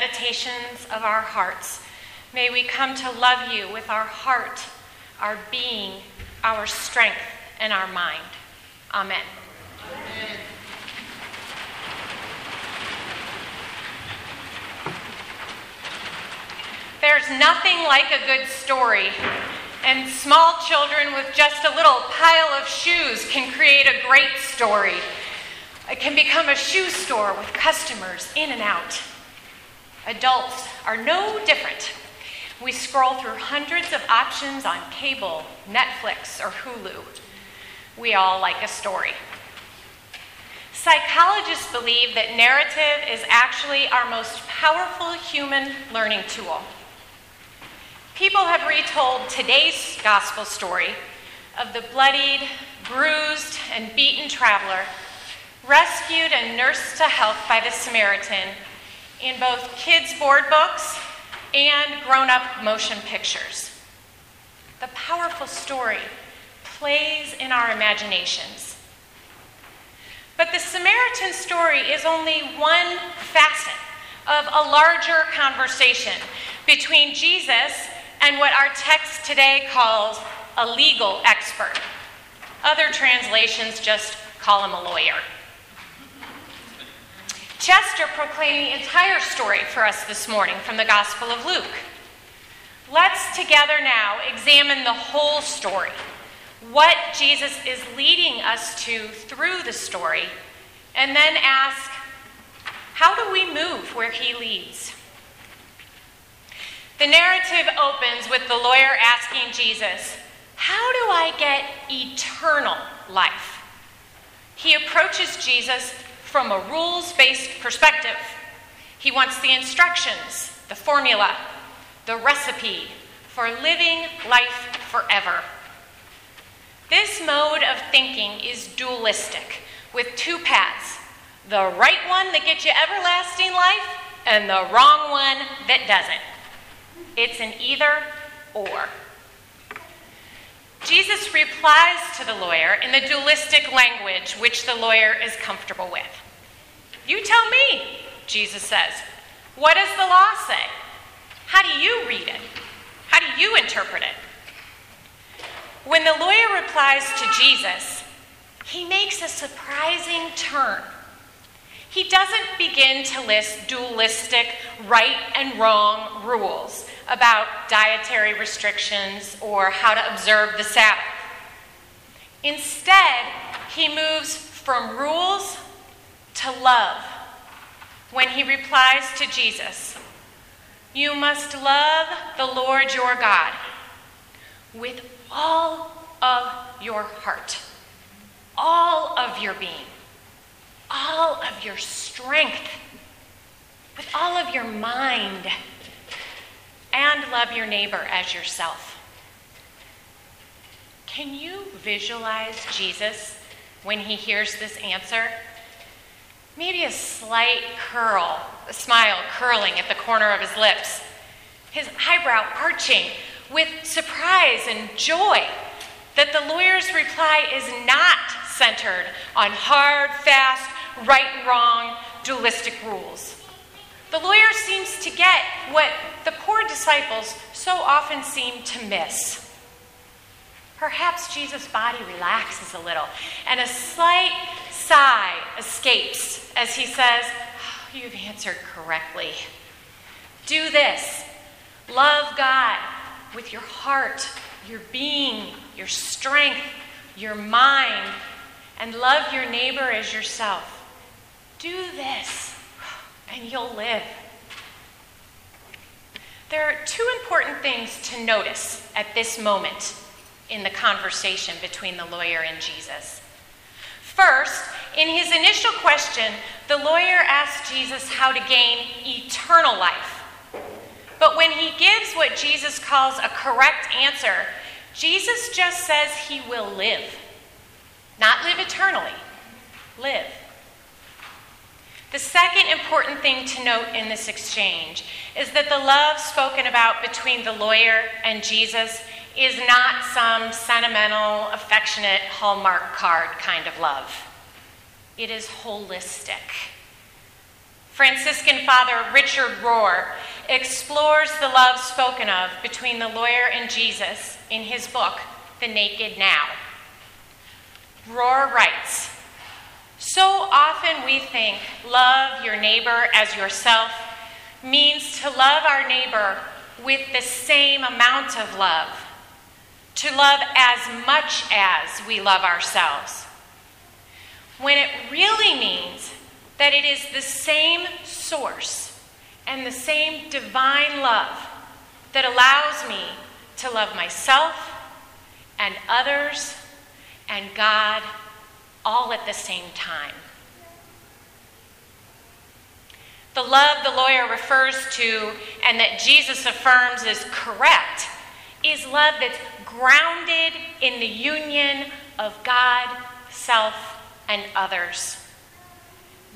meditations of our hearts, may we come to love you with our heart, our being, our strength, and our mind. Amen. Amen. There's nothing like a good story, and small children with just a little pile of shoes can create a great story. It can become a shoe store with customers in and out. Adults are no different. We scroll through hundreds of options on cable, Netflix, or Hulu. We all like a story. Psychologists believe that narrative is actually our most powerful human learning tool. People have retold today's gospel story of the bloodied, bruised, and beaten traveler rescued and nursed to health by the Samaritan in both kids' board books and grown up motion pictures. The powerful story plays in our imaginations. But the Samaritan story is only one facet of a larger conversation between Jesus and what our text today calls a legal expert. Other translations just call him a lawyer. Chester proclaimed the entire story for us this morning from the Gospel of Luke. Let's together now examine the whole story, what Jesus is leading us to through the story, and then ask, how do we move where he leads? The narrative opens with the lawyer asking Jesus, How do I get eternal life? He approaches Jesus from a rules based perspective. He wants the instructions, the formula, the recipe for living life forever. This mode of thinking is dualistic, with two paths the right one that gets you everlasting life, and the wrong one that doesn't. It's an either or. Jesus replies to the lawyer in the dualistic language which the lawyer is comfortable with. You tell me, Jesus says. What does the law say? How do you read it? How do you interpret it? When the lawyer replies to Jesus, he makes a surprising turn. He doesn't begin to list dualistic right and wrong rules about dietary restrictions or how to observe the Sabbath. Instead, he moves from rules to love when he replies to Jesus, You must love the Lord your God with all of your heart, all of your being, all of your strength, with all of your mind, and love your neighbor as yourself. Can you visualize Jesus when he hears this answer? maybe a slight curl, a smile curling at the corner of his lips, his eyebrow arching with surprise and joy that the lawyer's reply is not centered on hard, fast, right and wrong, dualistic rules. The lawyer seems to get what the poor disciples so often seem to miss. Perhaps Jesus' body relaxes a little, and a slight sigh escapes as he says, oh, You've answered correctly. Do this. Love God with your heart, your being, your strength, your mind, and love your neighbor as yourself. Do this, and you'll live. There are two important things to notice at this moment in the conversation between the lawyer and Jesus. First, in his initial question, the lawyer asked Jesus how to gain eternal life. But when he gives what Jesus calls a correct answer, Jesus just says he will live. Not live eternally, live. The second important thing to note in this exchange is that the love spoken about between the lawyer and Jesus is not some sentimental, affectionate Hallmark card kind of love. It is holistic. Franciscan Father Richard Rohr explores the love spoken of between the lawyer and Jesus in his book, The Naked Now. Rohr writes So often we think love your neighbor as yourself means to love our neighbor with the same amount of love, to love as much as we love ourselves. When it really means that it is the same source and the same divine love that allows me to love myself and others and God all at the same time. The love the lawyer refers to and that Jesus affirms is correct is love that's grounded in the union of God, self, and others.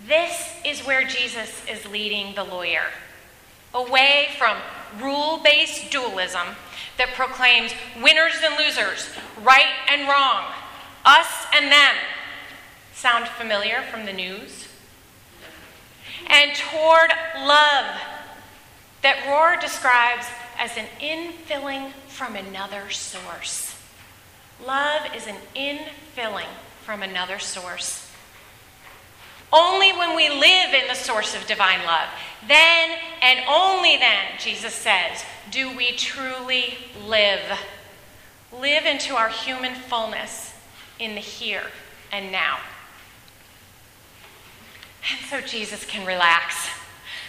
This is where Jesus is leading the lawyer away from rule based dualism that proclaims winners and losers, right and wrong, us and them. Sound familiar from the news? And toward love that Rohr describes as an infilling from another source. Love is an infilling from another source. Only when we live in the source of divine love, then and only then, Jesus says, do we truly live. Live into our human fullness in the here and now. And so Jesus can relax.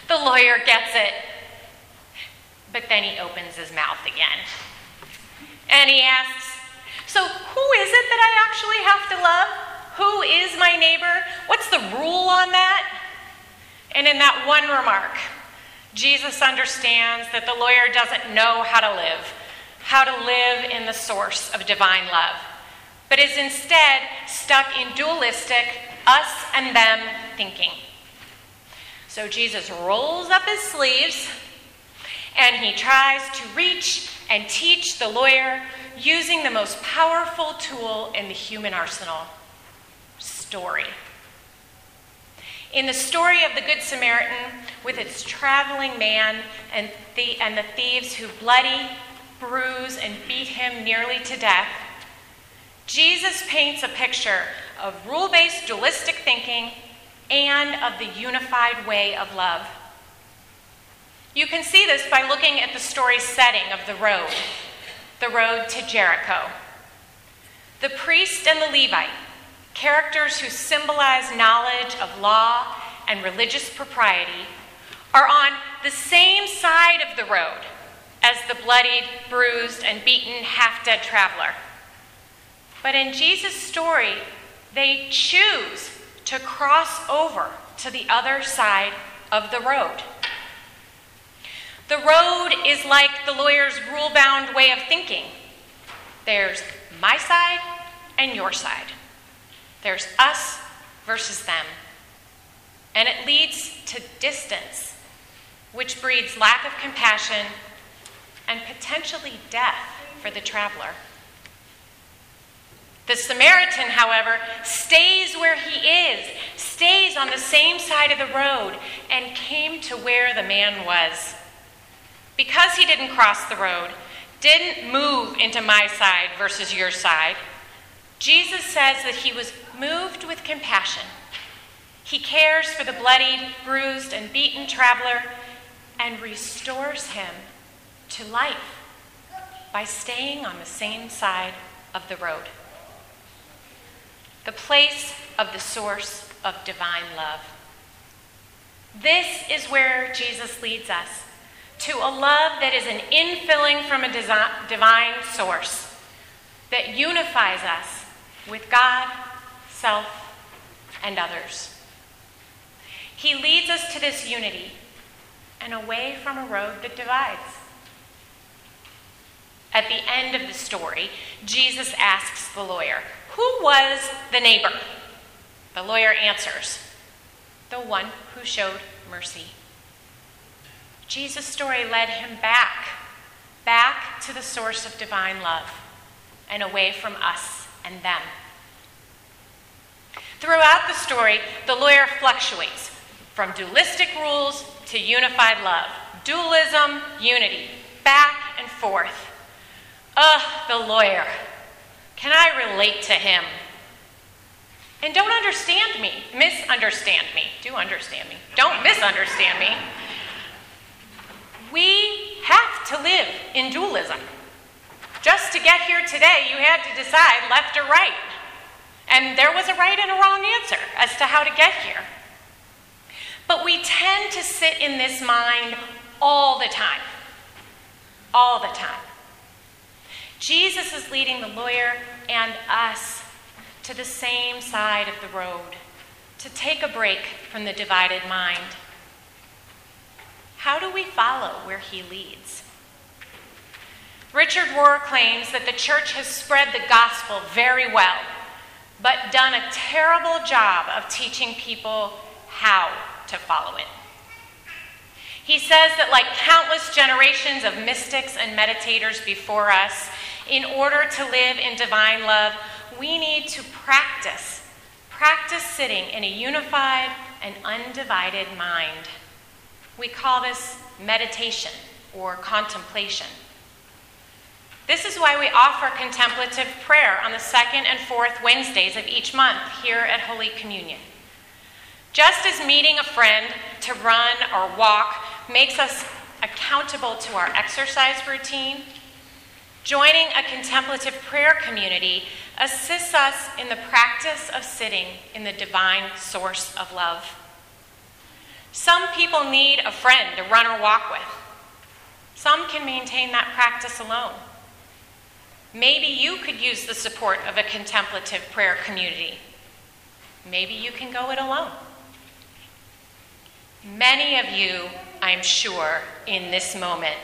The lawyer gets it. But then he opens his mouth again. And he asks, So who is it that I actually have to love? Who is my neighbor? What's the rule on that? And in that one remark, Jesus understands that the lawyer doesn't know how to live, how to live in the source of divine love, but is instead stuck in dualistic us and them thinking. So Jesus rolls up his sleeves and he tries to reach and teach the lawyer using the most powerful tool in the human arsenal story. In the story of the Good Samaritan, with its traveling man and the, and the thieves who bloody, bruise, and beat him nearly to death, Jesus paints a picture of rule based dualistic thinking and of the unified way of love. You can see this by looking at the story setting of the road, the road to Jericho. The priest and the Levite characters who symbolize knowledge of law and religious propriety, are on the same side of the road as the bloodied, bruised, and beaten half dead traveler. But in Jesus' story, they choose to cross over to the other side of the road. The road is like the lawyer's rule bound way of thinking there's my side and your side. There's us versus them. And it leads to distance, which breeds lack of compassion and potentially death for the traveler. The Samaritan, however, stays where he is, stays on the same side of the road, and came to where the man was. Because he didn't cross the road, didn't move into my side versus your side, Jesus says that he was moved with compassion. He cares for the bloodied, bruised, and beaten traveler and restores him to life by staying on the same side of the road. The place of the source of divine love. This is where Jesus leads us to a love that is an infilling from a divine source that unifies us with God self, and others. He leads us to this unity and away from a road that divides. At the end of the story, Jesus asks the lawyer, Who was the neighbor? The lawyer answers, The one who showed mercy. Jesus' story led him back, back to the source of divine love and away from us and them. Throughout the story, the lawyer fluctuates from dualistic rules to unified love. Dualism, unity, back and forth. Ugh, the lawyer. Can I relate to him? And don't understand me, misunderstand me. Do understand me. Don't misunderstand me. We have to live in dualism. Just to get here today, you had to decide left or right. And there was a right and a wrong answer as to how to get here. But we tend to sit in this mind all the time. All the time. Jesus is leading the lawyer and us to the same side of the road, to take a break from the divided mind. How do we follow where he leads? Richard Rohr claims that the church has spread the gospel very well, but done a terrible job of teaching people how to follow it. He says that, like countless generations of mystics and meditators before us, in order to live in divine love, we need to practice. Practice sitting in a unified and undivided mind. We call this meditation or contemplation. This is why we offer contemplative prayer on the second and fourth Wednesdays of each month here at Holy Communion. Just as meeting a friend to run or walk makes us accountable to our exercise routine, joining a contemplative prayer community assists us in the practice of sitting in the divine source of love. Some people need a friend to run or walk with. Some can maintain that practice alone. Maybe you could use the support of a contemplative prayer community. Maybe you can go it alone. Many of you, I'm sure, in this moment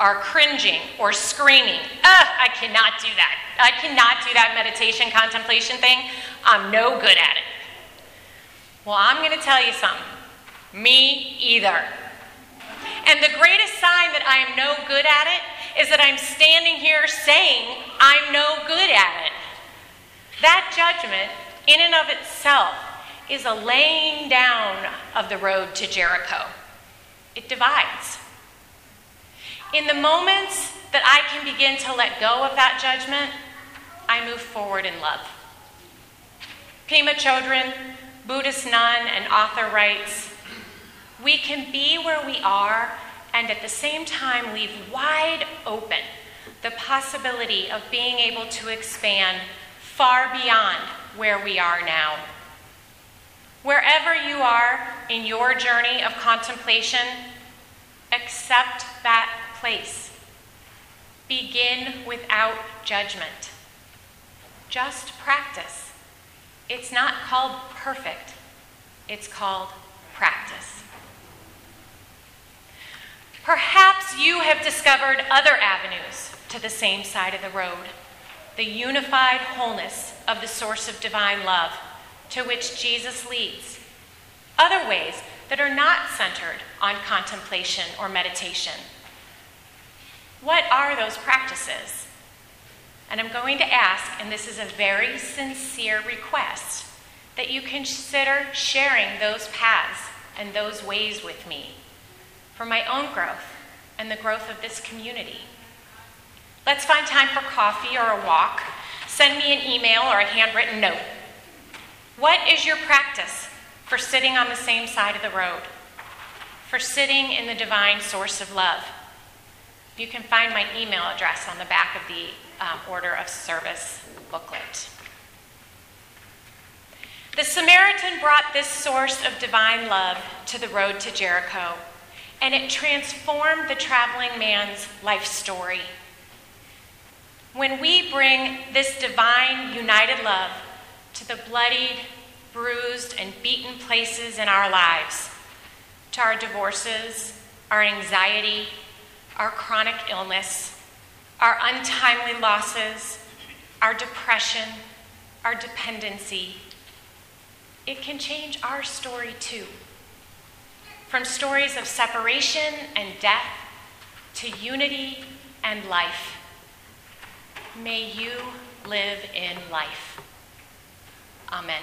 are cringing or screaming, Ugh, I cannot do that. I cannot do that meditation contemplation thing. I'm no good at it. Well, I'm going to tell you something. Me either. And the greatest sign that I am no good at it is that I'm standing here saying I'm no good at it. That judgment, in and of itself, is a laying down of the road to Jericho. It divides. In the moments that I can begin to let go of that judgment, I move forward in love. Pema Chödrön, Buddhist nun and author, writes We can be where we are and at the same time leave wide open the possibility of being able to expand far beyond where we are now. Wherever you are in your journey of contemplation, accept that place. Begin without judgment. Just practice. It's not called perfect, it's called practice. Perhaps you have discovered other avenues to the same side of the road, the unified wholeness of the source of divine love to which Jesus leads, other ways that are not centered on contemplation or meditation. What are those practices? And I'm going to ask, and this is a very sincere request, that you consider sharing those paths and those ways with me for my own growth and the growth of this community. Let's find time for coffee or a walk. Send me an email or a handwritten note. What is your practice for sitting on the same side of the road? For sitting in the divine source of love? You can find my email address on the back of the um, order of service booklet. The Samaritan brought this source of divine love to the road to Jericho, and it transformed the traveling man's life story. When we bring this divine, united love to the bloodied, bruised, and beaten places in our lives, to our divorces, our anxiety, our chronic illness, our untimely losses, our depression, our dependency, it can change our story too. From stories of separation and death to unity and life. May you live in life. Amen.